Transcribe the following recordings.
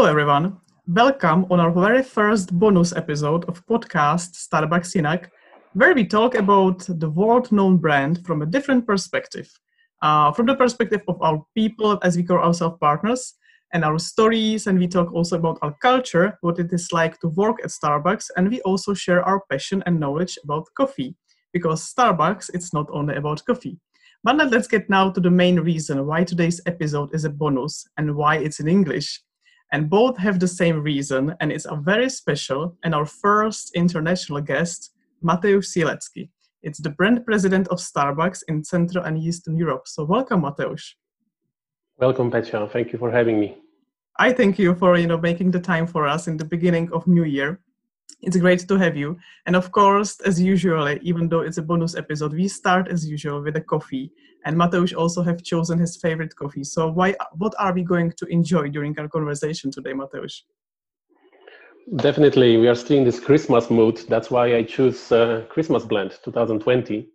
Hello, everyone. Welcome on our very first bonus episode of podcast Starbucks Sinak, where we talk about the world-known brand from a different perspective, uh, from the perspective of our people, as we call ourselves partners, and our stories. And we talk also about our culture, what it is like to work at Starbucks, and we also share our passion and knowledge about coffee, because Starbucks it's not only about coffee. But let's get now to the main reason why today's episode is a bonus and why it's in English and both have the same reason, and it's a very special and our first international guest, Mateusz Sielecki. It's the brand president of Starbucks in Central and Eastern Europe. So welcome, Mateusz. Welcome, Petra. Thank you for having me. I thank you for you know making the time for us in the beginning of New Year. It's great to have you. And of course, as usual, even though it's a bonus episode, we start as usual with a coffee. And Mateusz also have chosen his favorite coffee. So why what are we going to enjoy during our conversation today, Mateusz? Definitely, we are still in this Christmas mood. That's why I choose uh, Christmas Blend 2020.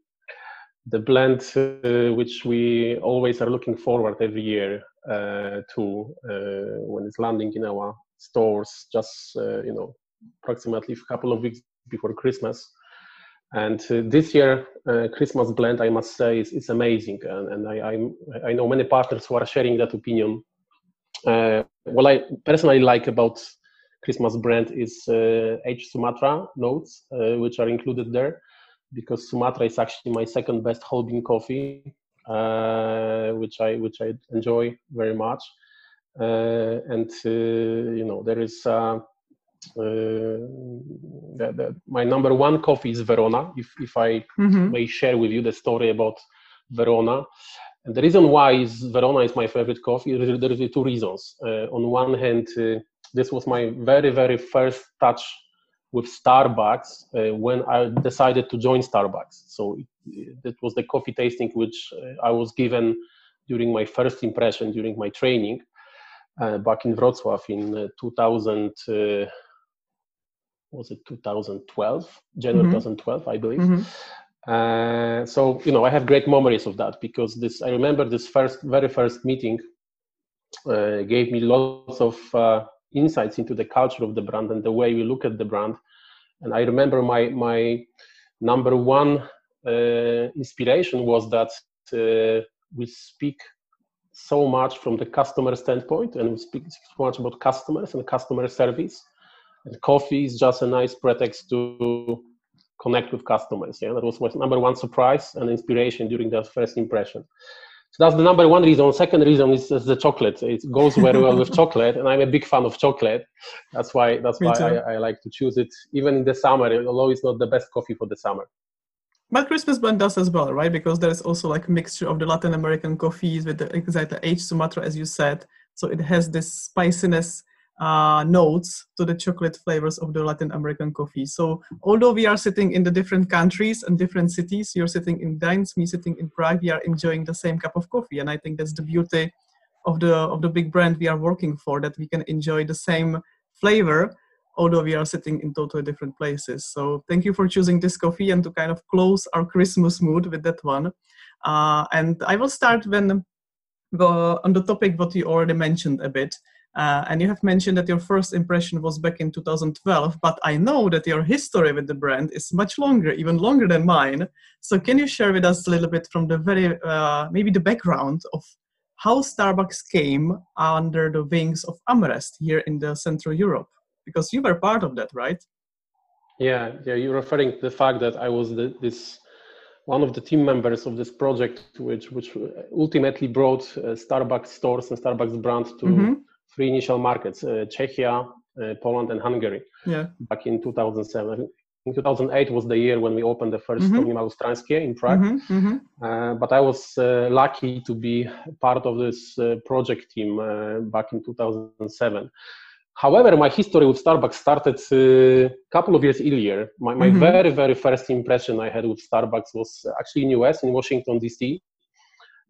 The blend uh, which we always are looking forward every year uh, to uh, when it's landing in our stores, just uh, you know approximately a couple of weeks before Christmas. And uh, this year, uh, Christmas blend, I must say, is, is amazing. And, and I, I, I, know many partners who are sharing that opinion. Uh, what I personally like about Christmas blend is uh, H Sumatra notes, uh, which are included there, because Sumatra is actually my second best whole bean coffee, uh, which I which I enjoy very much. and you know there is the, the, my number one coffee is Verona. If if I mm-hmm. may share with you the story about Verona, and the reason why is Verona is my favorite coffee. There, are two reasons. Uh, on one hand, uh, this was my very very first touch with Starbucks uh, when I decided to join Starbucks. So it, it was the coffee tasting which uh, I was given during my first impression during my training uh, back in Wrocław in 2000 was it 2012 january mm-hmm. 2012 i believe mm-hmm. uh, so you know i have great memories of that because this i remember this first very first meeting uh, gave me lots of uh, insights into the culture of the brand and the way we look at the brand and i remember my my number one uh, inspiration was that uh, we speak so much from the customer standpoint and we speak so much about customers and customer service coffee is just a nice pretext to connect with customers. Yeah, that was my number one surprise and inspiration during that first impression. So that's the number one reason. Second reason is, is the chocolate. It goes very well with chocolate, and I'm a big fan of chocolate. That's why that's why I, I, like to choose it even in the summer, although it's not the best coffee for the summer. But Christmas blend does as well, right? Because there is also like a mixture of the Latin American coffees with the exactly H Sumatra, as you said. So it has this spiciness uh, notes to the chocolate flavors of the Latin American coffee. So although we are sitting in the different countries and different cities, you're sitting in Gdańsk, me sitting in Prague, we are enjoying the same cup of coffee. And I think that's the beauty of the of the big brand we are working for, that we can enjoy the same flavor, although we are sitting in totally different places. So thank you for choosing this coffee and to kind of close our Christmas mood with that one. Uh, and I will start when uh, on the topic what you already mentioned a bit uh, and you have mentioned that your first impression was back in 2012, but I know that your history with the brand is much longer, even longer than mine. So can you share with us a little bit from the very, uh, maybe the background of how Starbucks came under the wings of AmRest here in the Central Europe? Because you were part of that, right? Yeah, yeah. You're referring to the fact that I was the, this one of the team members of this project, which which ultimately brought uh, Starbucks stores and Starbucks brand to. Mm-hmm three initial markets uh, Czechia, uh, Poland, and Hungary yeah. back in 2007. In 2008 was the year when we opened the 1st mm-hmm. in Prague. Mm-hmm, mm-hmm. Uh, but I was uh, lucky to be part of this uh, project team uh, back in 2007. However, my history with Starbucks started a couple of years earlier. My, my mm-hmm. very, very first impression I had with Starbucks was actually in the US, in Washington, D.C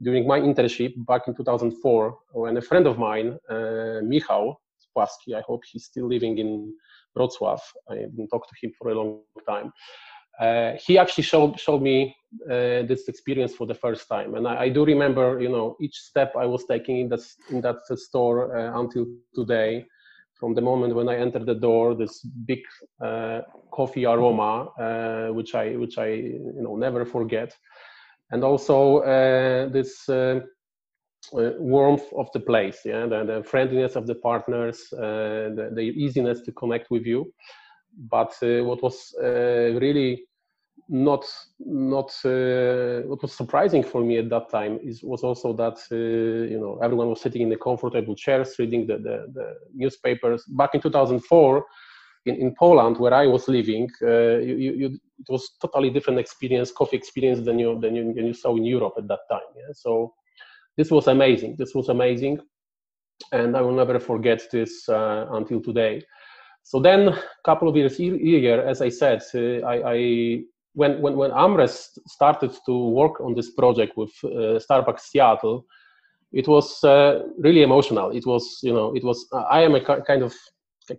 during my internship back in 2004 when a friend of mine, uh, Michał Spłaski, I hope he's still living in Wrocław, I haven't talked to him for a long time, uh, he actually showed, showed me uh, this experience for the first time. And I, I, do remember, you know, each step I was taking in that, in that store uh, until today. from the moment when I entered the door, this big uh, coffee aroma, uh, which I which I you know never forget, and also uh, this uh, uh, warmth of the place, yeah, the, the, friendliness of the partners, the, the, easiness to connect with you. But what was really not not uh, what was surprising for me at that time is was also that uh, you know everyone was sitting in the comfortable chairs reading the, the, the newspapers back in 2004 in, in Poland where I was living uh, you, you, it was totally different experience coffee experience than you than you, than you saw in Europe at that time yeah? so this was amazing this was amazing and I will never forget this uh, until today so then a couple of years earlier as I said uh, I, I when, when, when AmRest started to work on this project with uh, Starbucks Seattle, it was uh, really emotional. It was, you know, it was, I am a kind of,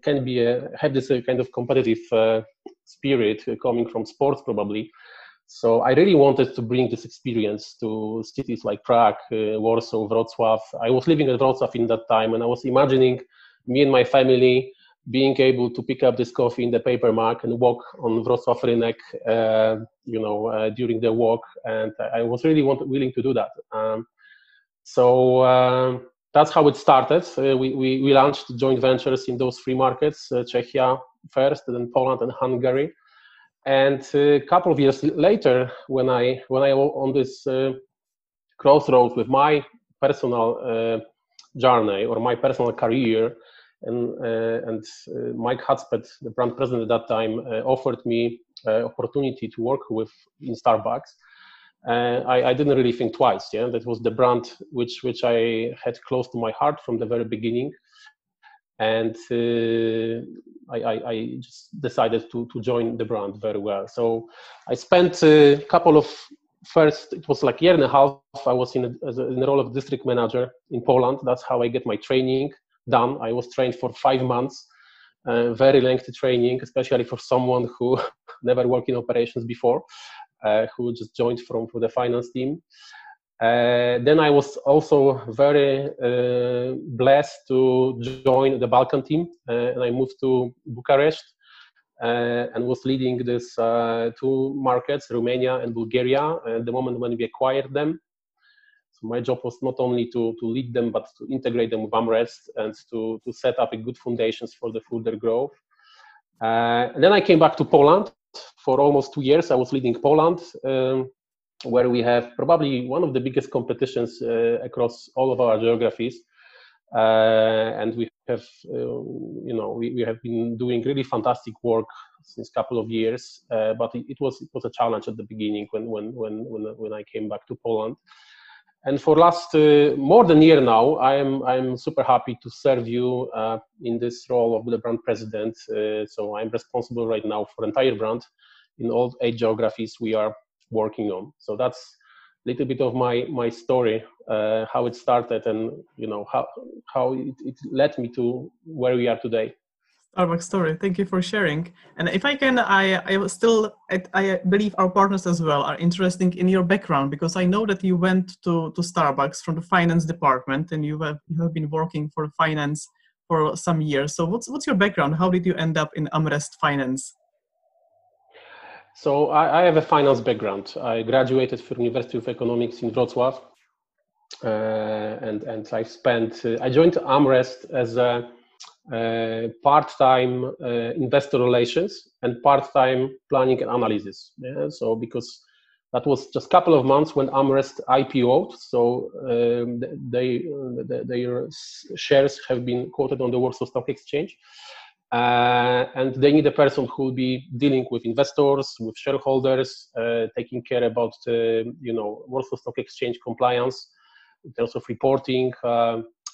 can be a, have this uh, kind of competitive uh, spirit coming from sports probably. So I really wanted to bring this experience to cities like Prague, uh, Warsaw, Wrocław. I was living in Wrocław in that time and I was imagining me and my family being able to pick up this coffee in the paper mark and walk on Wrocław Rynek, uh, you know, uh, during the walk, and I was really want, willing to do that. Um, so uh, that's how it started. Uh, we, we, we launched joint ventures in those three markets: uh, Czechia first, then Poland and Hungary. And a couple of years later, when I when I was on this uh, crossroads with my personal journey or my personal career and, uh, and uh, Mike Hudspeth, the brand president at that time, uh, offered me opportunity to work with in Starbucks. I, I, didn't really think twice. Yeah, that was the brand which which I had close to my heart from the very beginning, and I, I, I, just decided to to join the brand very well. So I spent a couple of first it was like year and a half i was in, a, a, in the role of district manager in poland that's how i get my training done. I was trained for five months, uh, very lengthy training, especially for someone who never worked in operations before, uh, who just joined from, from the finance team. Uh, then I was also very uh, blessed to join the Balkan team, uh, and I moved to Bucharest uh, and was leading these two markets, Romania and Bulgaria, at the moment when we acquired them. So my job was not only to, to lead them, but to integrate them with AmRest and to, to set up a good foundations for the further growth. Uh, and then I came back to Poland for almost two years. I was leading Poland, um, where we have probably one of the biggest competitions uh, across all of our geographies. Uh, and we have, uh, you know, we, we have been doing really fantastic work since a couple of years. Uh, but it, it, was it was a challenge at the beginning when when when when, when I came back to Poland and for last uh, more than a year now, I'm I'm super happy to serve you uh, in this role of the brand president. Uh, so I'm responsible right now for entire brand in all eight geographies we are working on. So that's a little bit of my my story, uh, how it started, and you know how how it, it led me to where we are today. Starbucks story. Thank you for sharing. And if I can, I, I still, I, I, believe our partners as well are interested in your background because I know that you went to, to Starbucks from the finance department and you have, you have been working for finance for some years. So what's, what's your background? How did you end up in AmRest Finance? So I, I have a finance background. I graduated from University of Economics in Wrocław. Uh, and, and I spent, uh, I joined AmRest as a uh, part-time uh, investor relations and part-time planning and analysis. Yeah? So because that was just a couple of months when AmRest IPO'd, so um, they, they, their shares have been quoted on the Warsaw Stock Exchange. Uh, and they need a person who will be dealing with investors, with shareholders, uh, taking care about uh, you know Warsaw Stock Exchange compliance in terms of reporting,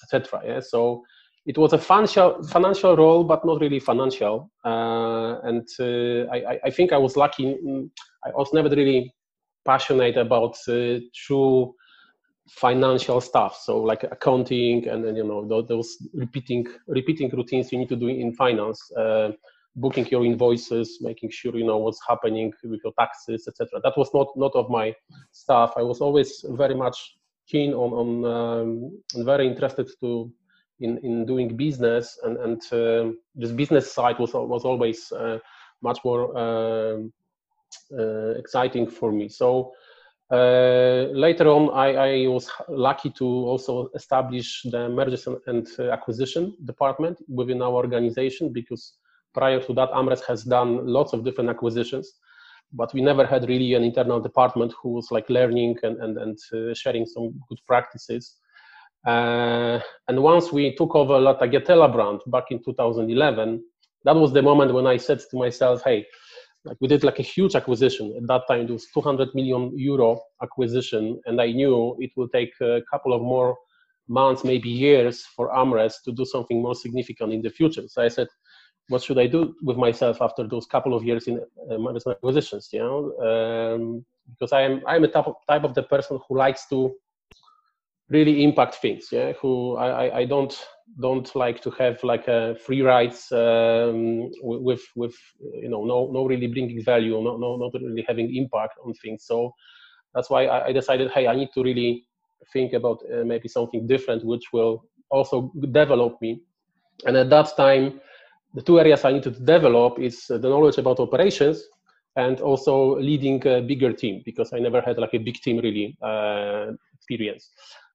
etc. Yeah? So it was a financial financial role, but not really financial. Uh, and uh, I, I, think I was lucky. I was never really passionate about uh, true financial stuff. So like accounting and then you know those, those, repeating repeating routines you need to do in finance. Uh, booking your invoices, making sure you know what's happening with your taxes, etc. That was not not of my stuff. I was always very much keen on on um, and very interested to in, in doing business, and, and uh, this business side was was always uh, much more um, uh, exciting for me. So uh, later on, I, I, was lucky to also establish the mergers and acquisition department within our organization because prior to that, AmRest has done lots of different acquisitions, but we never had really an internal department who was like learning and, and, and uh, sharing some good practices. Uh, and once we took over La Tagliatella brand back in 2011, that was the moment when I said to myself, hey, like we did like a huge acquisition. At that time it was 200 million euro acquisition and i knew it will take a couple of more months maybe years for amrest to do something more significant in the future. So i said what should i do with myself after those couple of years in uh, acquisitions you know? Um, because i am i'm a type of, type of the person who likes to really impact things yeah who i i don't don't like to have like a free rides um, with with you know no no really bringing value no, no not really having impact on things. So that's why i, decided hey i need to really think about uh, maybe something different which will also develop me. And at that time the two areas i needed to develop is the knowledge about operations and also leading a bigger team because i never had like a big team really uh, experience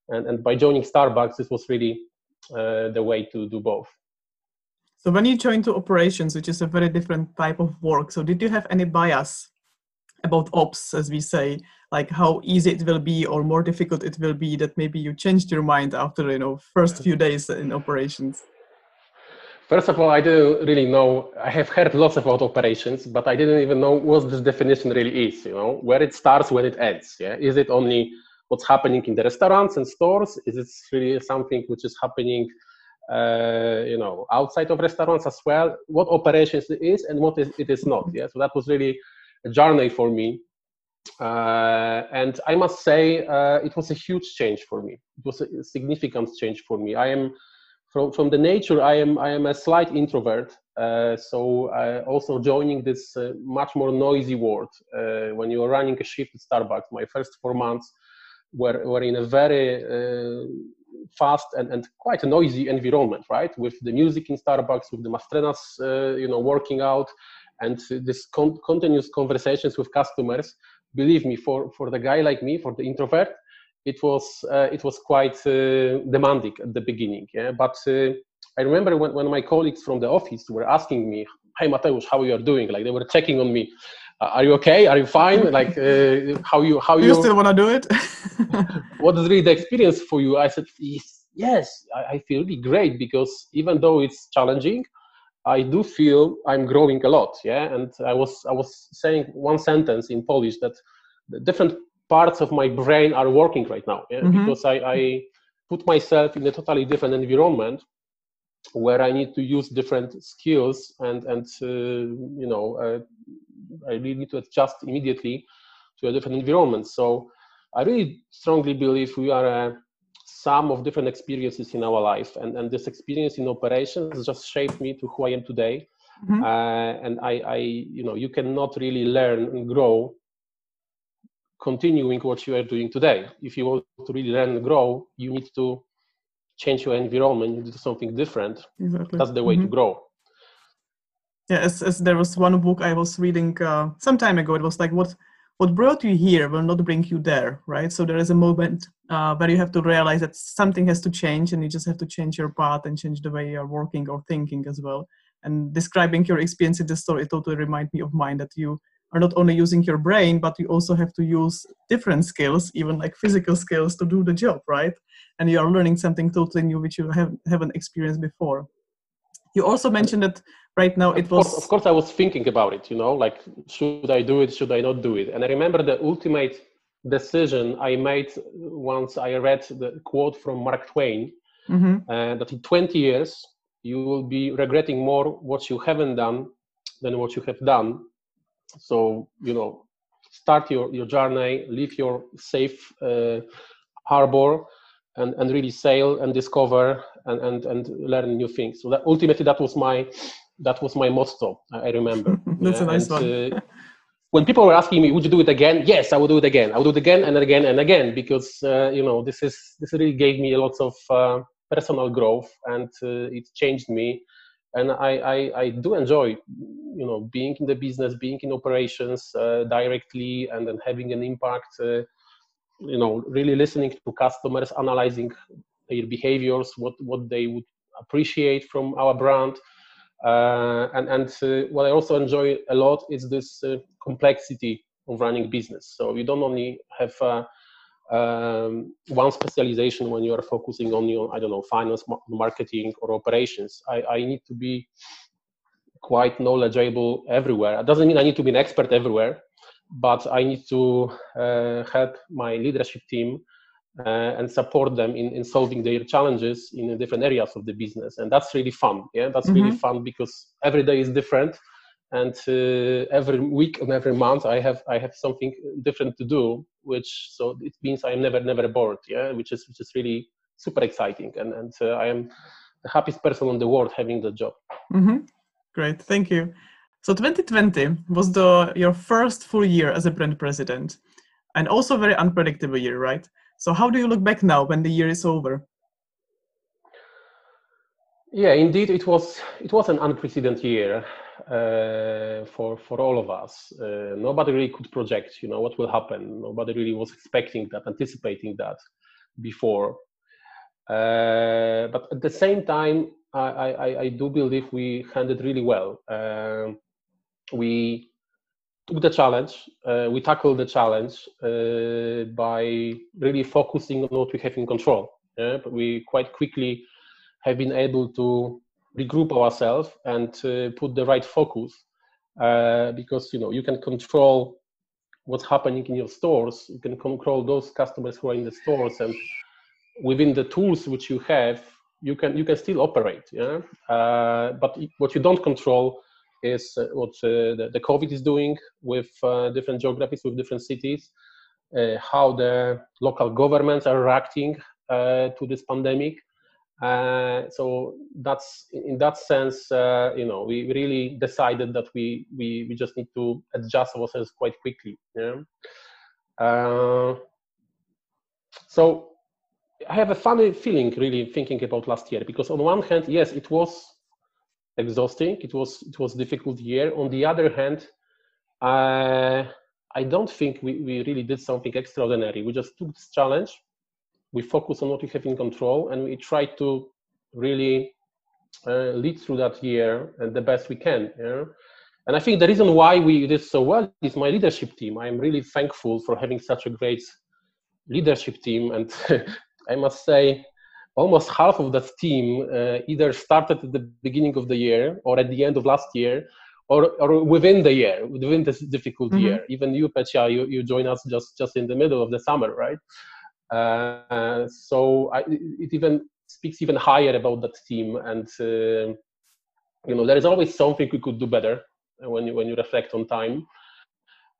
and, and by joining starbucks this was really uh, the way to do both. So when you joined to operations, which is a very different type of work, so did you have any bias about ops, as we say, like how easy it will be or more difficult it will be that maybe you changed your mind after you know first few days in operations? First of all, I didn't really know. I have heard lots about operations, but I didn't even know what this definition really is. You know, where it starts, when it ends. Yeah, is it only what's happening in the restaurants and stores? Is it really something which is happening, uh, you know, outside of restaurants as well? What operations it is and what is, it is not? Yeah, so that was really a journey for me. Uh, and I must say, uh, it was a huge change for me. It was a significant change for me. I am from from the nature. I am I am a slight introvert. Uh, so also joining this uh, much more noisy world uh, when you are running a shift at Starbucks. My first four months, were, were in a very uh, fast and, and quite a noisy environment, right? With the music in Starbucks, with the mastrenas, uh, you know, working out, and this con- continuous conversations with customers. Believe me, for for the guy like me, for the introvert, it was uh, it was quite uh, demanding at the beginning. Yeah, but uh, I remember when, when my colleagues from the office were asking me, "Hey, Mateusz, how you are doing?" Like they were checking on me are you okay are you fine like uh, how you how do you, you still want to do it what is really the experience for you i said yes I, I, feel really great because even though it's challenging i do feel i'm growing a lot yeah and i was i was saying one sentence in polish that different parts of my brain are working right now yeah? mm-hmm. because I, I put myself in a totally different environment where I need to use different skills and and uh, you know uh, I really need to adjust immediately to a different environment. So I really strongly believe we are a sum of different experiences in our life, and and this experience in operations just shaped me to who I am today. Mm-hmm. Uh, and I, I, you know, you cannot really learn and grow continuing what you are doing today. If you want to really learn and grow, you need to change your environment, you do something different. Exactly. That's the way mm-hmm. to grow yeah as, as there was one book i was reading uh, some time ago it was like what what brought you here will not bring you there right? So there is a moment uh, where you have to realize that something has to change and you just have to change your path and change the way you're working or thinking as well. And describing your experience in the story totally remind me of mine that you are not only using your brain but you also have to use different skills even like physical skills to do the job right? And you are learning something totally new which you have, haven't experienced before. You also mentioned that right now it was of course, of course i was thinking about it you know like should i do it should i not do it? And i remember the ultimate decision i made once i read the quote from mark twain mm-hmm. uh, that in 20 years you will be regretting more what you haven't done than what you have done. So you know start your, your journey leave your safe uh, harbor and, and really sail and discover and, and, and learn new things. So that ultimately that was my that was my motto. I remember. That's yeah, a nice and, one. Uh, when people were asking me, "Would you do it again?" Yes, I would do it again. I would do it again and again and again because uh, you know this is this really gave me a lot of uh, personal growth and uh, it changed me and I, I, I, do enjoy you know being in the business being in operations uh, directly and then having an impact uh, you know really listening to customers analyzing their behaviors what what they would appreciate from our brand and and uh, what i also enjoy a lot is this uh, complexity of running business. So you don't only have uh, um, one specialization when you are focusing on your i don't know finance marketing or operations. I, I need to be quite knowledgeable everywhere. It doesn't mean i need to be an expert everywhere but i need to uh, help my leadership team uh, and support them in, in solving their challenges in different areas of the business. And that's really fun yeah? That's mm-hmm. really fun because every day is different. And uh, every week and every month i have i have something different to do which so it means i'm never never bored yeah? Which is which is really super exciting. And and uh, i am the happiest person in the world having the job. Mm-hmm. great. Thank you. So 2020 was the your first full year as a brand president. And also very unpredictable year right so how do you look back now when the year is over yeah indeed it was it was an unprecedented year uh, for for all of us. Uh, nobody really could project, you know, what will happen. Nobody really was expecting that, anticipating that before. Uh, but at the same time, I, I, I, do believe we handled really well. Um, we took the challenge, uh, we tackled the challenge uh, by really focusing on what we have in control. Yeah? But we quite quickly have been able to regroup ourselves and uh, put the right focus uh, because you know you can control what's happening in your stores you can control those customers who are in the stores and within the tools which you have you can you can still operate yeah uh, but what you don't control is uh, what uh, the, the, covid is doing with uh, different geographies with different cities how the local governments are reacting to this pandemic so that's in that sense, you know, we really decided that we, we we just need to adjust ourselves quite quickly. Yeah. So I have a funny feeling, really thinking about last year, because on one hand, yes, it was exhausting. It was it was difficult year. On the other hand, uh, I don't think we, we really did something extraordinary. We just took this challenge we focus on what we have in control and we try to really uh, lead through that year and the best we can yeah? and i think the reason why we did so well is my leadership team i'm really thankful for having such a great leadership team and i must say almost half of that team uh, either started at the beginning of the year or at the end of last year or, or within the year within this difficult mm-hmm. year even you Petya, you, you join us just just in the middle of the summer right uh, so I, it even speaks even higher about that team, and uh, you know there is always something we could do better when you when you reflect on time.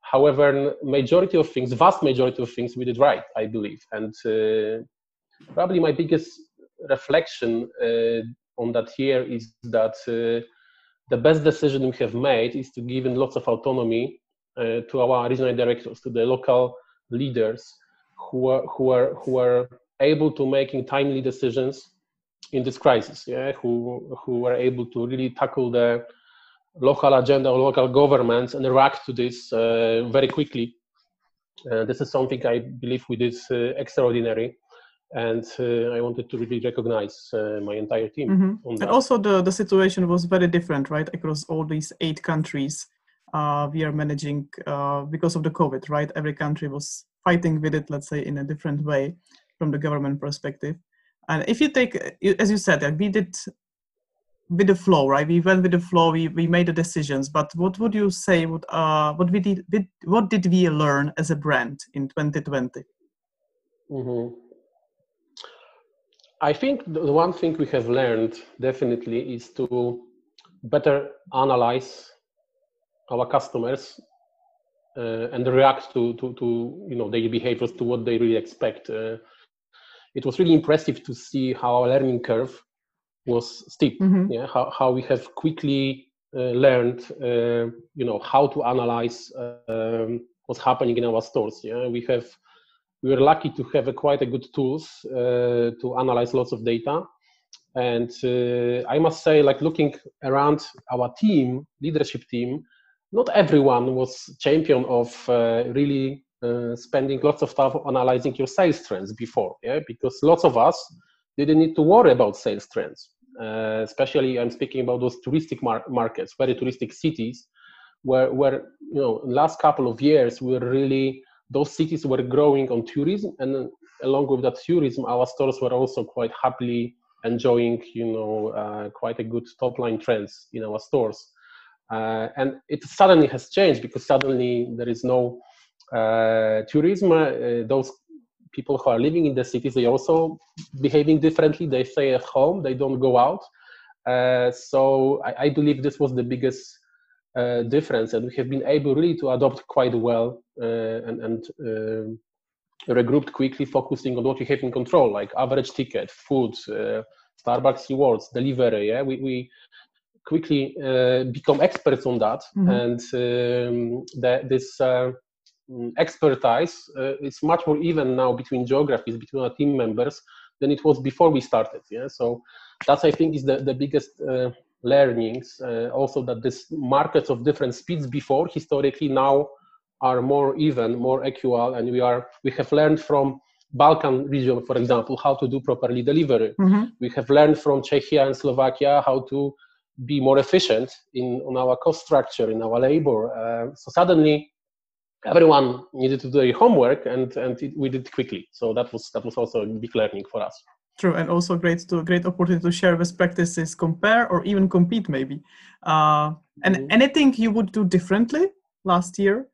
However, majority of things, vast majority of things, we did right, I believe, and uh, probably my biggest reflection uh, on that year is that uh, the best decision we have made is to give in lots of autonomy uh, to our regional directors, to the local leaders, who are who are who are able to making timely decisions in this crisis yeah? Who who are able to really tackle the local agenda or local governments and react to this uh, very quickly. Uh, this is something i believe we did uh, extraordinary and uh, i wanted to really recognize uh, my entire team mm-hmm. and also the the situation was very different right across all these eight countries uh, we are managing because of the covid right every country was fighting with it, let's say, in a different way from the government perspective. And if you take, as you said, we did with the flow, right? We went with the flow. We, we made the decisions. But what would you say? What uh, what we did? What did we learn as a brand in 2020? Mm-hmm. I think the one thing we have learned definitely is to better analyze our customers uh, and react to, to, to you know their behaviors to what they really expect. Uh, it was really impressive to see how our learning curve was steep. Mm-hmm. Yeah, how, how we have quickly uh, learned, uh, you know, how to analyze um, what's happening in our stores. Yeah, we have we were lucky to have a quite a good tools uh, to analyze lots of data, And uh, I must say, like looking around our team, leadership team, not everyone was champion of uh, really uh, spending lots of time analyzing your sales trends before, yeah, because lots of us didn't need to worry about sales trends. Uh, especially, I'm speaking about those touristic mar- markets, very touristic cities, where, where you know, last couple of years we were really those cities were growing on tourism, and along with that tourism, our stores were also quite happily enjoying, you know, uh, quite a good top line trends in our stores. Uh, and it suddenly has changed because suddenly there is no uh, tourism. Uh, those people who are living in the cities, they also behaving differently. They stay at home. They don't go out. Uh, so I, I, believe this was the biggest uh, difference, and we have been able really to adopt quite well and, and regrouped quickly, focusing on what we have in control, like average ticket, food, Starbucks rewards, delivery. Yeah, we, we quickly uh, become experts on that mm-hmm. and um, the, this uh, mm, expertise uh, is much more even now between geographies between our team members than it was before we started yeah so that's i think is the, the biggest uh, learnings uh, also that this markets of different speeds before historically now are more even more equal and we are we have learned from balkan region for example how to do properly delivery. Mm-hmm. we have learned from czechia and slovakia how to be more efficient in on our cost structure in our labor. Uh, so suddenly everyone needed to do their homework and and it, we did quickly. So that was that was also a big learning for us true and also great to great opportunity to share best practices compare or even compete maybe. Uh, and mm-hmm. anything you would do differently last year?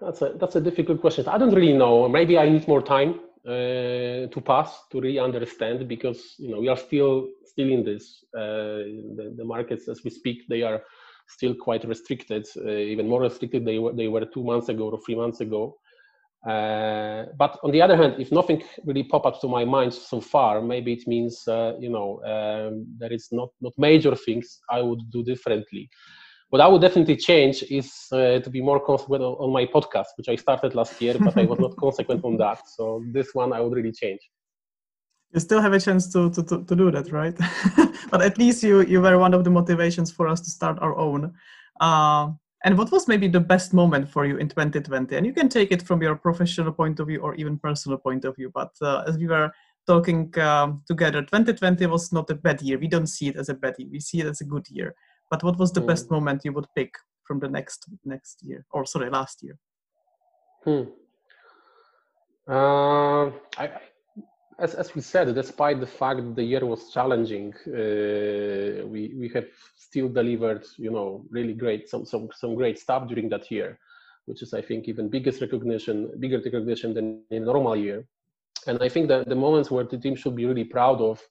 That's a that's a difficult question. I don't really know. Maybe i need more time uh, to pass to really understand because you know we are still still in this uh, the, the, markets as we speak they are still quite restricted uh, even more restricted they were they were two months ago or three months ago uh, but on the other hand if nothing really popped up to my mind so far maybe it means uh, you know um, there is not not major things i would do differently what I would definitely change is uh, to be more consequent on, my podcast, which I started last year, but I was not consequent on that. So this one I would really change. You still have a chance to, to, to, to do that, right? but at least you, you were one of the motivations for us to start our own. And what was maybe the best moment for you in 2020? And you can take it from your professional point of view or even personal point of view. But uh, as we were talking um, together, 2020 was not a bad year. We don't see it as a bad year. We see it as a good year. But what was the mm. best moment you would pick from the next next year, or sorry, last year? Hmm. Uh, I, as, as we said, despite the fact that the year was challenging, uh, we we have still delivered, you know, really great some some some great stuff during that year, which is I think even biggest recognition, bigger recognition than in a normal year. And I think that the moments where the team should be really proud of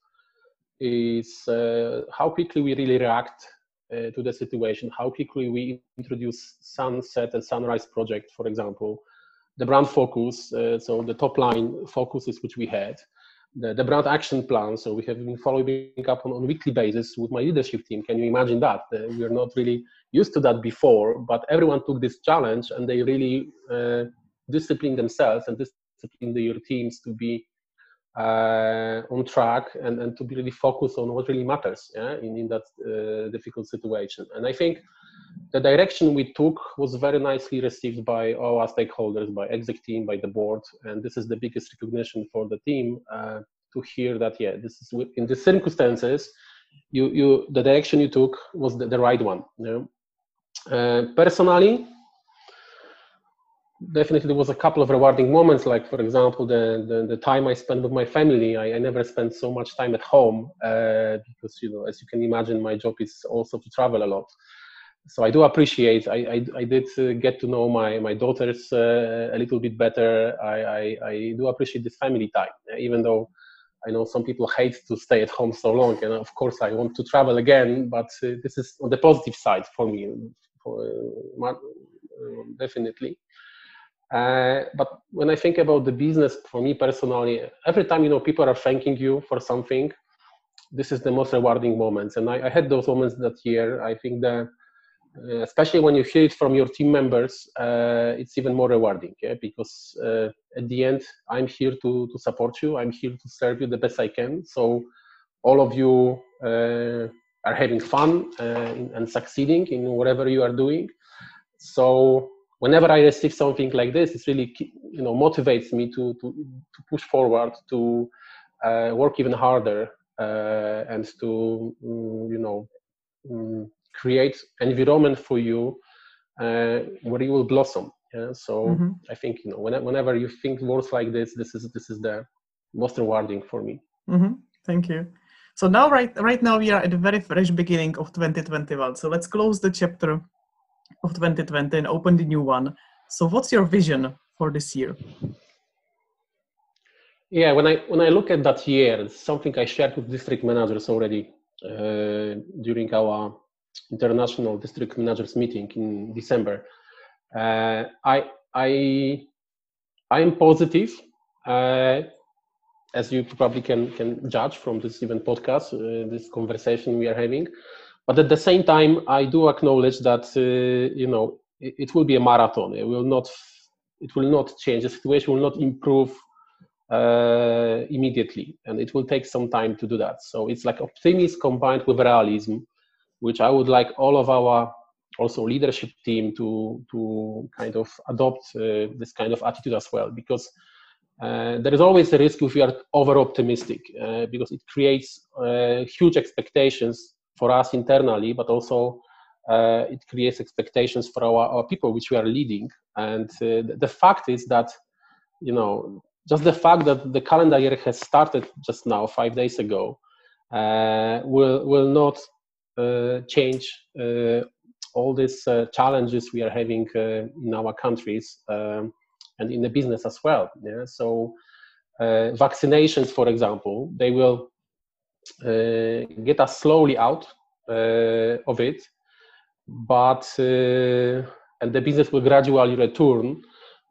is uh, how quickly we really react uh, to the situation, how quickly we introduce sunset and sunrise project, for example, the brand focus, uh, so the top line focuses which we had, the, the brand action plan, so we have been following up on, on weekly basis with my leadership team. Can you imagine that? Uh, we are not really used to that before, but everyone took this challenge and they really uh, disciplined themselves and disciplined their teams to be uh, on track and, and to be really focused on what really matters yeah, in, in that uh, difficult situation. And I think the direction we took was very nicely received by all our stakeholders, by exec team, by the board. And this is the biggest recognition for the team uh, to hear that, yeah, this is in the circumstances, you, you, the direction you took was the, the right one. You know? Uh, personally, definitely there was a couple of rewarding moments like for example the the, the time i spent with my family. I, I never spent so much time at home uh, because you know as you can imagine my job is also to travel a lot. So i do appreciate i i, I did uh, get to know my my daughters uh, a little bit better. I, I, I do appreciate this family time even though i know some people hate to stay at home so long and of course i want to travel again but uh, this is on the positive side for me for, uh, definitely uh, but when I think about the business, for me personally, every time you know people are thanking you for something, this is the most rewarding moments. And I, I had those moments that year. I think that uh, especially when you hear it from your team members, uh, it's even more rewarding. Yeah? Because uh, at the end, I'm here to to support you. I'm here to serve you the best I can. So all of you uh, are having fun and, and succeeding in whatever you are doing. So whenever I receive something like this, it really you know motivates me to to, to push forward, to uh, work even harder, uh, and to mm, you know um, create environment for you uh, where you will blossom. Yeah? So mm-hmm. I think you know whenever you think words like this, this is this is the most rewarding for me. Mm-hmm. Thank you. So now, right, right now, we are at the very fresh beginning of 2021. So let's close the chapter of 2020 and open the new one. So, what's your vision for this year? Yeah, when I when I look at that year, something I shared with district managers already uh, during our international district managers meeting in December. Uh, I I I am positive. Uh, as you probably can can judge from this even podcast, uh, this conversation we are having. But at the same time, I do acknowledge that uh, you know it, it, will be a marathon. It will not it will not change. The situation will not improve uh, immediately, and it will take some time to do that. So it's like optimism combined with realism, which I would like all of our also leadership team to to kind of adopt uh, this kind of attitude as well because uh, there is always a risk if we are over optimistic uh, because it creates uh, huge expectations for us internally, but also uh, it creates expectations for our, our people which we are leading. And uh, the fact is that, you know, just the fact that the calendar year has started just now, five days ago, will will not change all these challenges we are having in our countries. Um, and in the business as well. Yeah? So uh, vaccinations, for example, they will uh, get us slowly out uh, of it, but uh, and the business will gradually return.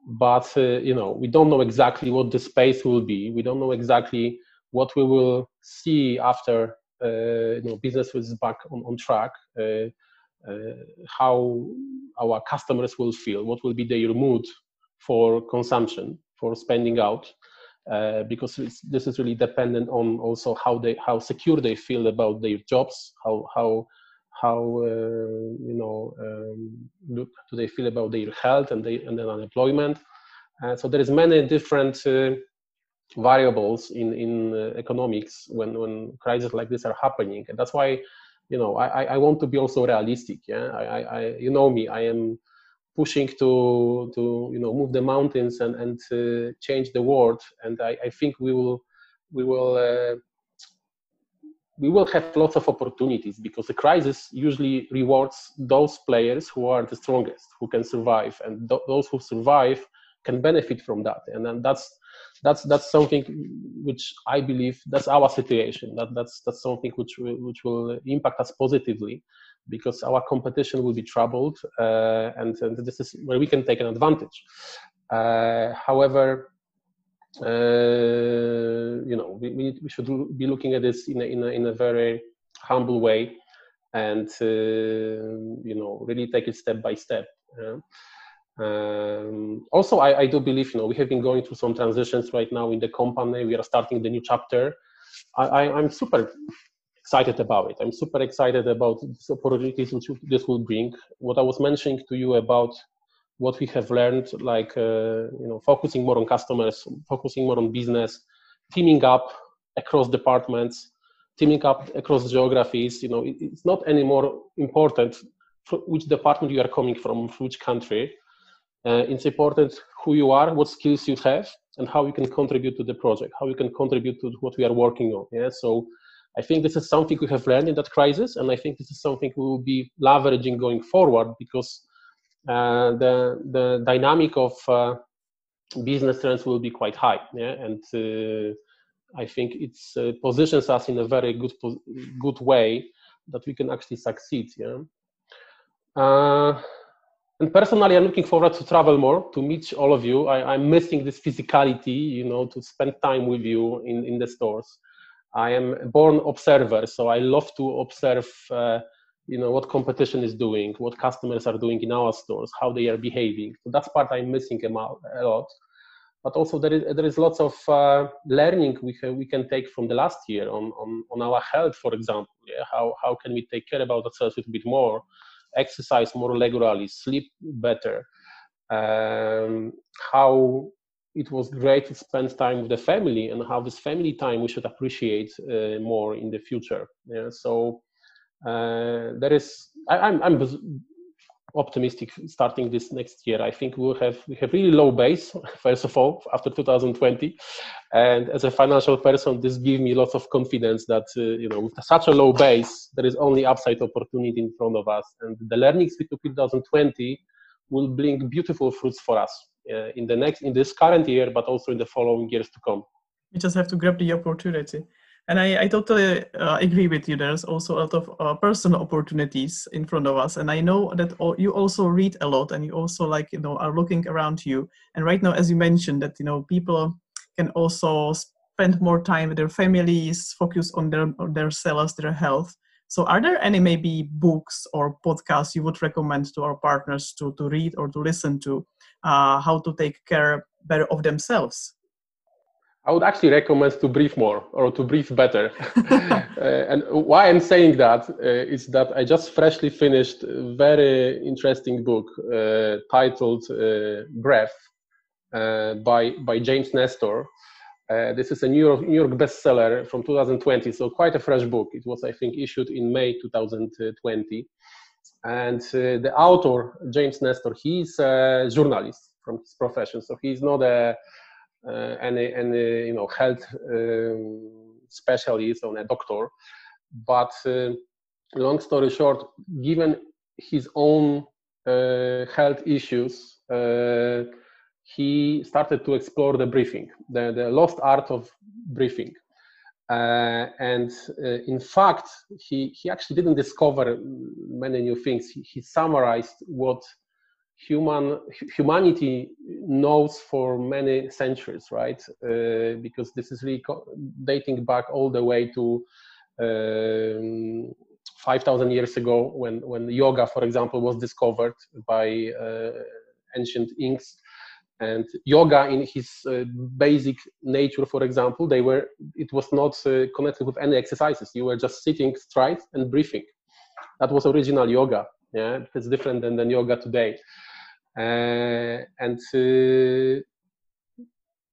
But uh, you know, we don't know exactly what the space will be. We don't know exactly what we will see after uh, you know business is back on, on track. how our customers will feel, what will be their mood for consumption, for spending out, uh, because this is really dependent on also how they how secure they feel about their jobs, how how how uh, you know um, do they feel about their health and they and then unemployment. Uh, so there is many different uh, variables in in uh, economics when when crises like this are happening, and that's why you know I I want to be also realistic. Yeah, I I you know me I am pushing to to you know move the mountains and and uh, change the world. And I, I think we will we will uh, we will have lots of opportunities because the crisis usually rewards those players who are the strongest who can survive. And th- those who survive can benefit from that. And then that's that's that's something which i believe that's our situation. That that's that's something which which will impact us positively because our competition will be troubled, uh, and, and, this is where we can take an advantage. Uh, however, uh, you know, we, we, should be looking at this in a, in a, in a very humble way, and you know, really take it step by step. Um, also, I, I, do believe, you know, we have been going through some transitions right now in the company. We are starting the new chapter. I, am super excited about it. I'm super excited about the opportunities which this will bring. What I was mentioning to you about what we have learned, like uh, you know, focusing more on customers, focusing more on business, teaming up across departments, teaming up across geographies. You know, it, it's not anymore important which department you are coming from, which country. Uh, it's important who you are, what skills you have, and how you can contribute to the project, how you can contribute to what we are working on. Yeah, so I think this is something we have learned in that crisis, and I think this is something we will be leveraging going forward because uh, the the dynamic of uh, business trends will be quite high, yeah? and uh, I think it uh, positions us in a very good good way that we can actually succeed. Yeah. Uh, and personally, I'm looking forward to travel more, to meet all of you. I, am missing this physicality, you know, to spend time with you in, in the stores. I am a born observer, so I love to observe uh, you know what competition is doing what customers are doing in our stores how they are behaving so that's part i'm missing a lot but also there is there is lots of uh, learning we can we can take from the last year on on, on our health for example yeah? how how can we take care about ourselves a little bit more exercise more regularly sleep better um, how it was great to spend time with the family and how this family time we should appreciate uh, more in the future yeah? so uh, there is I, I'm, I'm optimistic starting this next year. I think we'll have we have really low base first of all after 2020, and as a financial person, this gives me lots of confidence that uh, you know with such a low base, there is only upside opportunity in front of us, and the learnings we took in 2020 will bring beautiful fruits for us uh, in the next in this current year, but also in the following years to come. We just have to grab the opportunity. And I, I totally uh, agree with you. There's also a lot of uh, personal opportunities in front of us. And I know that all, you also read a lot and you also like, you know, are looking around you. And right now, as you mentioned that, you know, people can also spend more time with their families, focus on their, on their selves, their health. So are there any maybe books or podcasts you would recommend to our partners to, to read or to listen to uh, how to take care better of themselves? I would actually recommend to breathe more or to breathe better. uh, and why I'm saying that uh, is that I just freshly finished a very interesting book uh, titled uh, Breath uh, by, by James Nestor. Uh, this is a New York, New York bestseller from 2020, so quite a fresh book. It was, I think, issued in May 2020. And the author, James Nestor, he's a journalist from his profession, so he's not a uh, any any you know health um, specialist or a doctor, but uh, long story short, given his own uh, health issues, he started to explore the breathing, the, the lost art of breathing. Uh, and uh, in fact, he, he actually didn't discover many new things. He, he summarized what human humanity knows for many centuries, right? Uh, because this is really dating back all the way to um, 5,000 years ago when, when yoga, for example, was discovered by uh, ancient Inks. And yoga, in his uh, basic nature, for example, they were it was not uh, connected with any exercises. You were just sitting straight and breathing. That was original yoga. Yeah, it's different than, yoga today. Uh, and uh,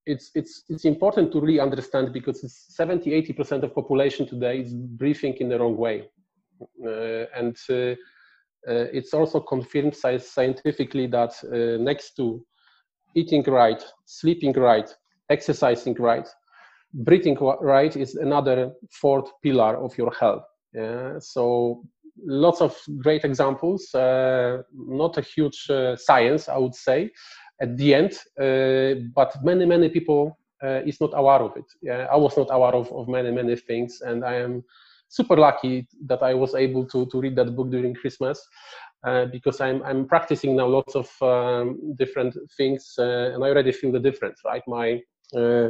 it's it's it's important to really understand because it's 70 80 percent of population today is breathing in the wrong way uh, and uh, it's also confirmed scientifically that next to eating right sleeping right exercising right breathing right is another fourth pillar of your health yeah? so lots of great examples, uh, not a huge uh, science, I would say, at the end, uh, but many, many people is not aware of it. Yeah, I was not aware of, of many, many things, and I am super lucky that I was able to, to read that book during Christmas. Uh, because I'm, I'm practicing now lots of um, different things uh, and I already feel the difference, right? My uh,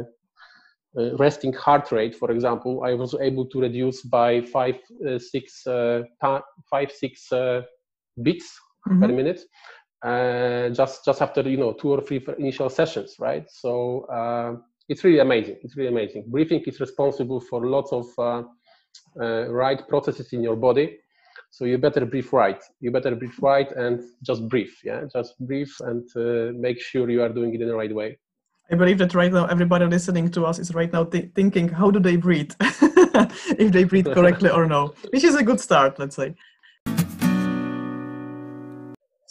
uh, resting heart rate, for example, I was able to reduce by five, uh, six, uh, five, six beats mm-hmm. per minute, just just after you know two or three initial sessions, right? So it's really amazing. It's really amazing. Breathing is responsible for lots of right processes in your body. So you better breathe right. You better breathe right and just breathe. Yeah, just breathe and uh, make sure you are doing it in the right way. I believe that right now everybody listening to us is right now th- thinking, how do they breathe? if they breathe correctly or no, which is a good start, let's say.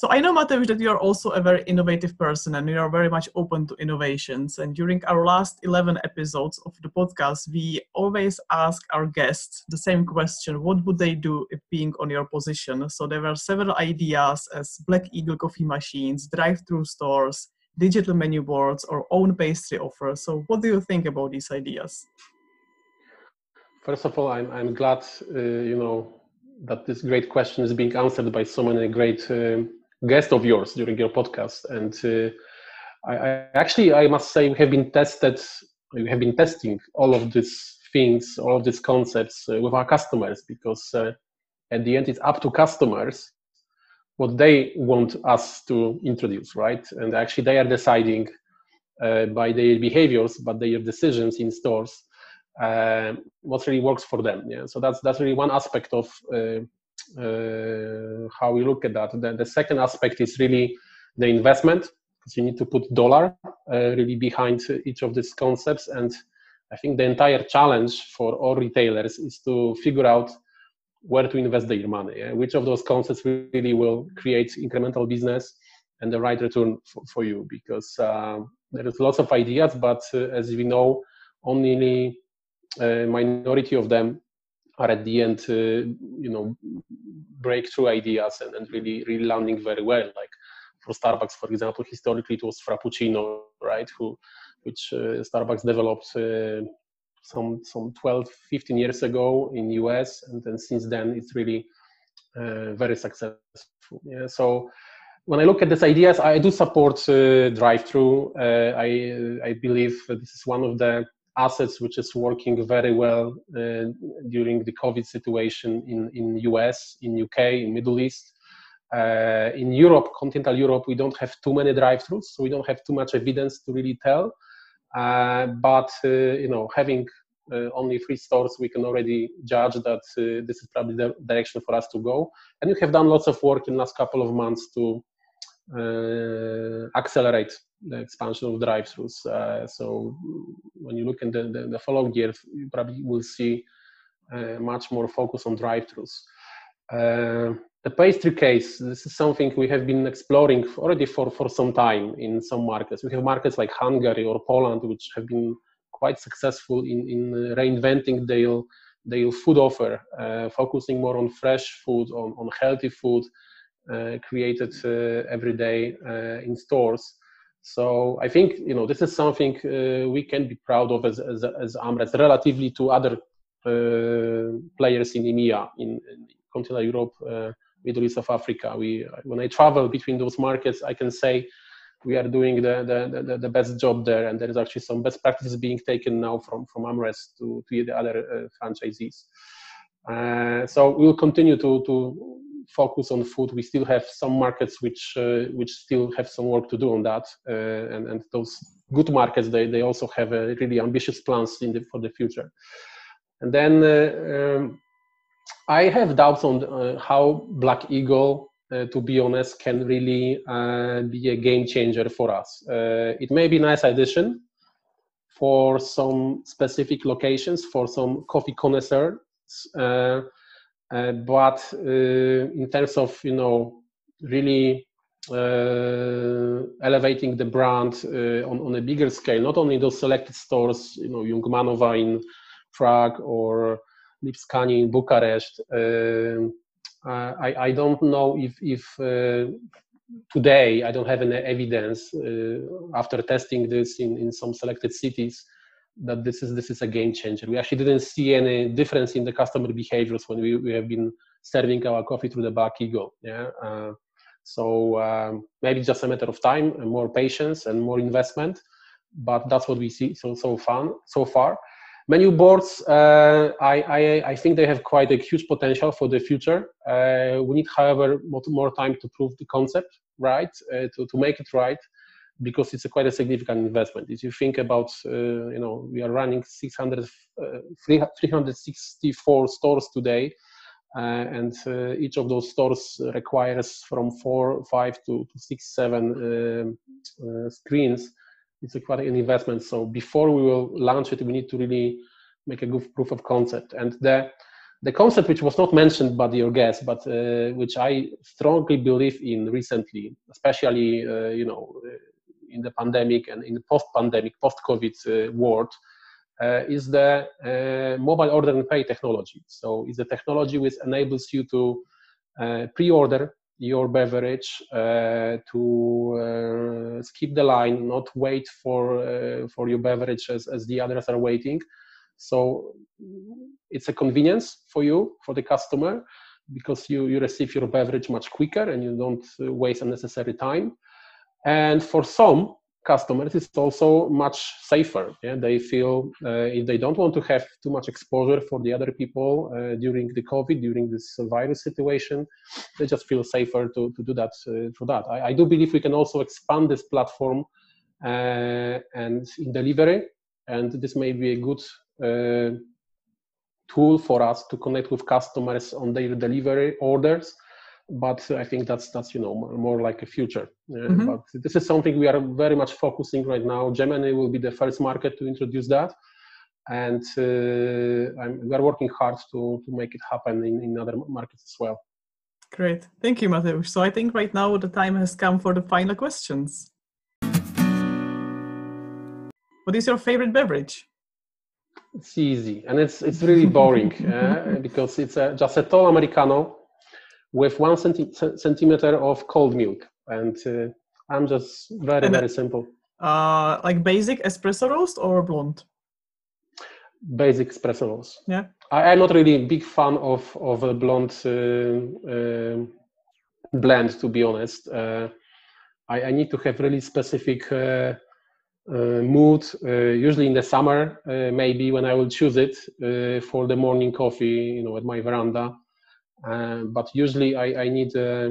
So I know, Mateusz, that you are also a very innovative person and you are very much open to innovations. And during our last 11 episodes of the podcast, we always ask our guests the same question What would they do if being on your position? So there were several ideas as Black Eagle coffee machines, drive through stores, digital menu boards or own pastry offers. So what do you think about these ideas? First of all, I'm, I'm glad, uh, you know, that this great question is being answered by so many great uh, guests of yours during your podcast. And uh, I, I, actually, I must say, we have been tested, we have been testing all of these things, all of these concepts uh, with our customers because uh, at the end it's up to customers what they want us to introduce right and actually they are deciding uh, by their behaviors but their decisions in stores uh, what really works for them yeah so that's that's really one aspect of uh how we look at that. The, second aspect is really the investment because you need to put dollar uh, really behind each of these concepts. And i think the entire challenge for all retailers is to figure out where to invest their money yeah? which of those concepts really will create incremental business and the right return for, for you? Because uh, there is lots of ideas but uh, as we know only a minority of them are at the end uh, you know breakthrough ideas and, and really really landing very well like for Starbucks, for example, historically it was Frappuccino, right? Who, which uh, Starbucks developed uh, some some 12, 15 years ago in US, and then since then it's really uh, very successful. Yeah, so when I look at these ideas, I do support uh, drive-through. Uh, I I believe this is one of the assets which is working very well uh, during the COVID situation in in US, in UK, in Middle East. Uh, in Europe, continental Europe, we don't have too many drive-throughs, so we don't have too much evidence to really tell. Uh, but uh, you know, having uh, only three stores, we can already judge that uh, this is probably the direction for us to go. And we have done lots of work in the last couple of months to accelerate the expansion of drive-throughs. so when you look in the, the, the, following year, you probably will see much more focus on drive-throughs the pastry case, this is something we have been exploring already for, for some time in some markets. We have markets like Hungary or Poland, which have been quite successful in, in reinventing their, their food offer, uh, focusing more on fresh food, on, on healthy food, uh, created uh, every day uh, in stores. So I think you know this is something uh, we can be proud of as as, as AmRest relatively to other uh, players in EMEA in, in continental Europe Middle East of Africa. We, when I travel between those markets, I can say we are doing the, the, the, the best job there, and there is actually some best practices being taken now from, from AmRest to, to the other uh, franchisees. Uh, so we'll continue to, to focus on food. We still have some markets which uh, which still have some work to do on that, uh, and and those good markets they, they also have a really ambitious plans in the, for the future. And then uh, um, I have doubts on uh, how Black Eagle, uh, to be honest, can really uh, be a game changer for us. Uh, it may be a nice addition for some specific locations, for some coffee connoisseurs, uh, uh, but in terms of you know really elevating the brand on, on a bigger scale, not only those selected stores, you know, Jungmannova in Prague or Lipscani in Bucharest. Um, I, I don't know if, if uh, today I don't have any evidence uh, after testing this in, in some selected cities that this is this is a game changer. We actually didn't see any difference in the customer behaviors when we, we have been serving our coffee through the Black Eagle. Yeah. Uh, so um, maybe just a matter of time and more patience and more investment, but that's what we see so so far. So far, Menu boards, uh, I, I, I, think they have quite a huge potential for the future. Uh, we need, however, more, more, time to prove the concept right, uh, to, to make it right, because it's a quite a significant investment. If you think about, uh, you know, we are running 600, uh, 364 stores today, uh, and each of those stores requires from four, five to, to six, seven screens it's quite an investment. So before we will launch it, we need to really make a good proof of concept. And the the concept which was not mentioned by your guest, but uh, which I strongly believe in recently, especially uh, you know uh, in the pandemic and in the post-pandemic, post-COVID uh, world, uh, is the uh, mobile order and pay technology. So it's a technology which enables you to pre-order your beverage uh, to uh, skip the line, not wait for uh, for your beverage as, as the others are waiting. So it's a convenience for you, for the customer, because you, you receive your beverage much quicker and you don't waste unnecessary time. And for some, customers it's also much safer. Yeah they feel uh, if they don't want to have too much exposure for the other people uh, during the covid during this virus situation they just feel safer to, to do that uh, for that. I, I, do believe we can also expand this platform uh, and in delivery and this may be a good uh, tool for us to connect with customers on their delivery orders but I think that's that's you know more, more like a future. Uh, mm-hmm. But this is something we are very much focusing right now. Germany will be the first market to introduce that, and uh, we are working hard to to make it happen in, in other markets as well. Great, thank you, Mateusz. So I think right now the time has come for the final questions. What is your favorite beverage? It's easy, and it's it's really boring uh, because it's a, just a tall americano with one centi- centimeter of cold milk. And uh, I'm just very, and, very simple. Uh, like basic espresso roast or blonde? Basic espresso roast. Yeah. I, am not really a big fan of, of a blonde uh, uh blend, to be honest. Uh, I, I, need to have really specific uh, mood, usually in the summer, maybe when I will choose it for the morning coffee, you know, at my veranda uh, but usually I, I need uh,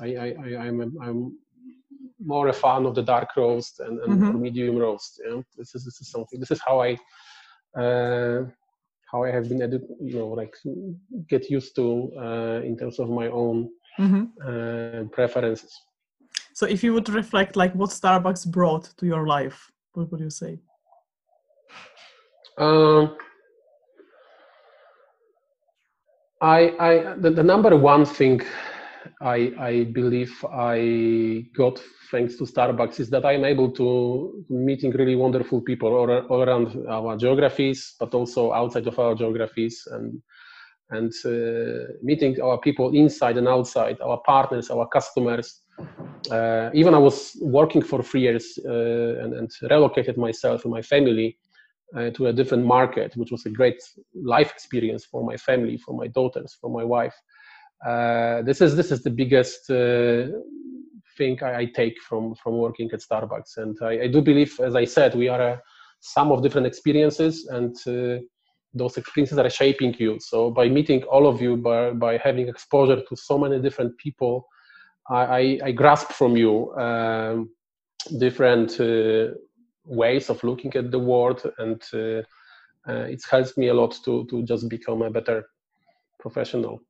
I, I, I'm, a, I'm more a fan of the dark roast and, and mm-hmm. medium roast. Yeah? This is this is something. This is how I uh, how I have been edu- you know like get used to uh, in terms of my own mm-hmm. uh, preferences. So if you would reflect like what Starbucks brought to your life, what would you say? Um, I, I the, the, number one thing I, I believe I got thanks to Starbucks is that I'm able to meeting really wonderful people all, all around our geographies, but also outside of our geographies, and and uh, meeting our people inside and outside, our partners, our customers. Uh, even I was working for three years uh, and, and relocated myself and my family uh, to a different market, which was a great life experience for my family, for my daughters, for my wife. Uh, this is this is the biggest uh, thing I, I, take from from working at Starbucks, and I, I do believe, as I said, we are a sum of different experiences, and uh, those experiences are shaping you. So by meeting all of you, by by having exposure to so many different people, I, I, I grasp from you um, different uh, ways of looking at the world and uh, uh, it helps me a lot to to just become a better professional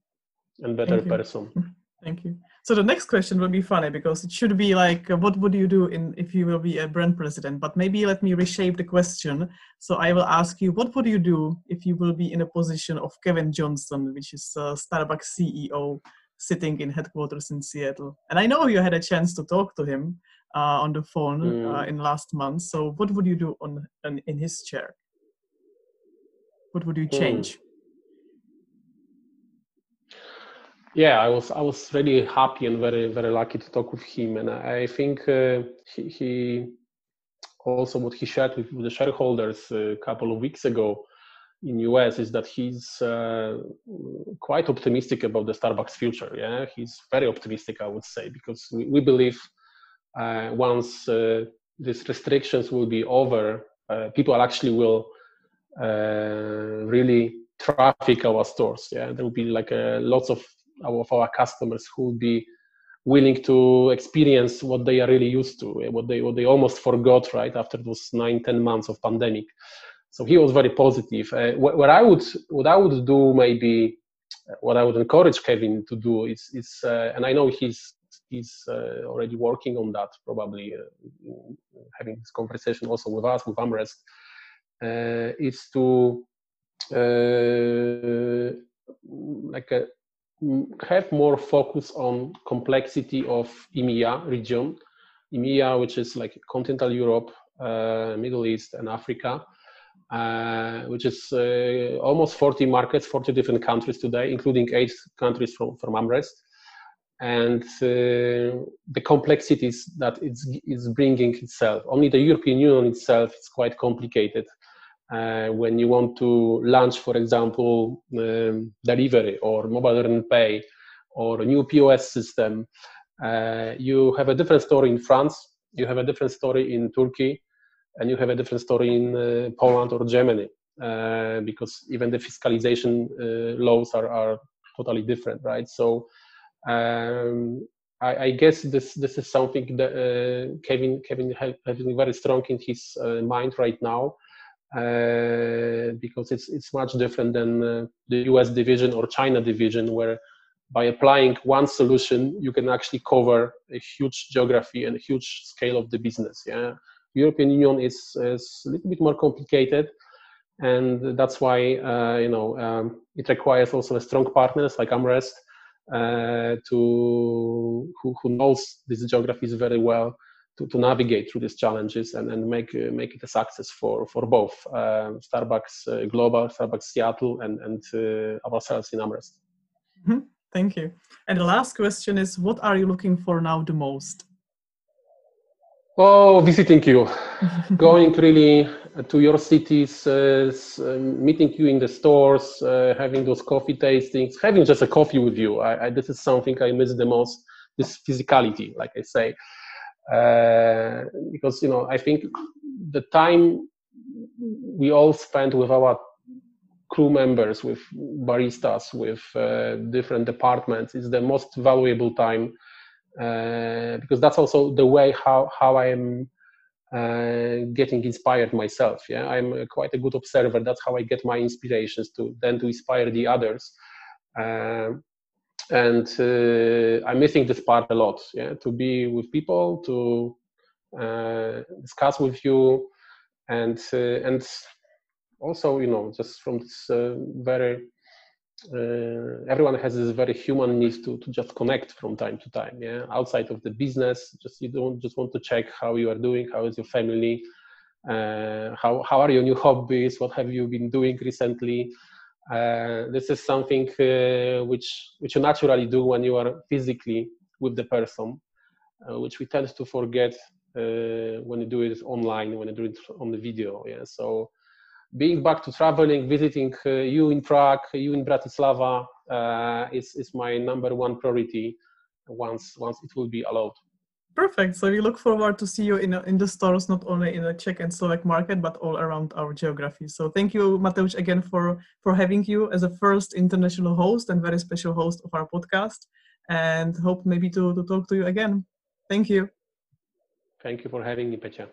and better Thank person Thank you. So the next question will be funny because it should be like, uh, what would you do in if you will be a brand president? But maybe let me reshape the question. So I will ask you, what would you do if you will be in a position of Kevin Johnson, which is Starbucks CEO, sitting in headquarters in Seattle? And I know you had a chance to talk to him uh, on the phone mm. uh, in last month. So what would you do on, on in his chair? What would you mm. change? Mm. Yeah, I was I was really happy and very very lucky to talk with him, and I think uh, he, he, also what he shared with, the shareholders a couple of weeks ago in US is that he's uh, quite optimistic about the Starbucks future. Yeah, he's very optimistic, I would say, because we, we believe uh, once uh, these restrictions will be over, uh, people actually will really traffic our stores. Yeah, there will be like lots of our, of our customers who will be willing to experience what they are really used to, what they what they almost forgot right after those nine ten months of pandemic. So he was very positive. Uh, what, what, I would what I would do maybe what I would encourage Kevin to do is is uh, and I know he's he's uh, already working on that, probably uh, having this conversation also with us, with AmRest, uh, is to like a, have more focus on complexity of EMEA region, EMEA, which is like continental Europe, uh, Middle East, and Africa, uh, which is uh, almost 40 markets, 40 different countries today, including eight countries from, from AmRest and uh, the complexities that it's, it's bringing itself. Only the European Union itself is quite complicated. Uh, when you want to launch, for example, um, delivery or mobile earn pay or a new POS system, uh, you have a different story in France you have a different story in Turkey, and you have a different story in uh, Poland or Germany, uh, because even the fiscalization uh, laws are, are totally different, right? So um, I, I, guess this this is something that uh, Kevin Kevin having very strong in his uh, mind right now. Uh, because it's it's much different than the US division or China division, where by applying one solution, you can actually cover a huge geography and a huge scale of the business. Yeah, European Union is, is a little bit more complicated, and that's why uh, you know um, it requires also a strong partners like AmRest uh, to who, who knows these geographies very well to, to navigate through these challenges and, and make uh, make it a success for for both uh, Starbucks uh, Global, Starbucks Seattle, and and uh, ourselves in AmRest. Mm-hmm. Thank you. And the last question is what are you looking for now the most? Oh, visiting you, going really to your cities, uh, um, meeting you in the stores, uh, having those coffee tastings, having just a coffee with you. I, I, this is something I miss the most. This physicality, like I say, uh, because you know I think the time we all spend with our crew members, with baristas, with uh, different departments is the most valuable time uh, because that's also the way how how I am uh, getting inspired myself. Yeah, I'm quite a good observer. That's how I get my inspirations to then to inspire the others. Um, and uh, I'm missing this part a lot. Yeah, to be with people, to uh, discuss with you, and uh, and also, you know, just from this uh, very, uh, everyone has this very human need to, to just connect from time to time. Yeah, outside of the business, just you don't just want to check how you are doing, how is your family, uh, how how are your new hobbies, what have you been doing recently. Uh, this is something uh, which which you naturally do when you are physically with the person, uh, which we tend to forget when you do it online, when you do it on the video. Yeah, so being back to traveling, visiting uh, you in Prague, you in Bratislava uh, is, is my number one priority once, once it will be allowed. Perfect. So we look forward to see you in, in the stores, not only in the Czech and Slovak market, but all around our geography. So thank you, Mateusz, again for, for having you as a first international host and very special host of our podcast. And hope maybe to, to talk to you again. Thank you. Thank you for having me, Pecha.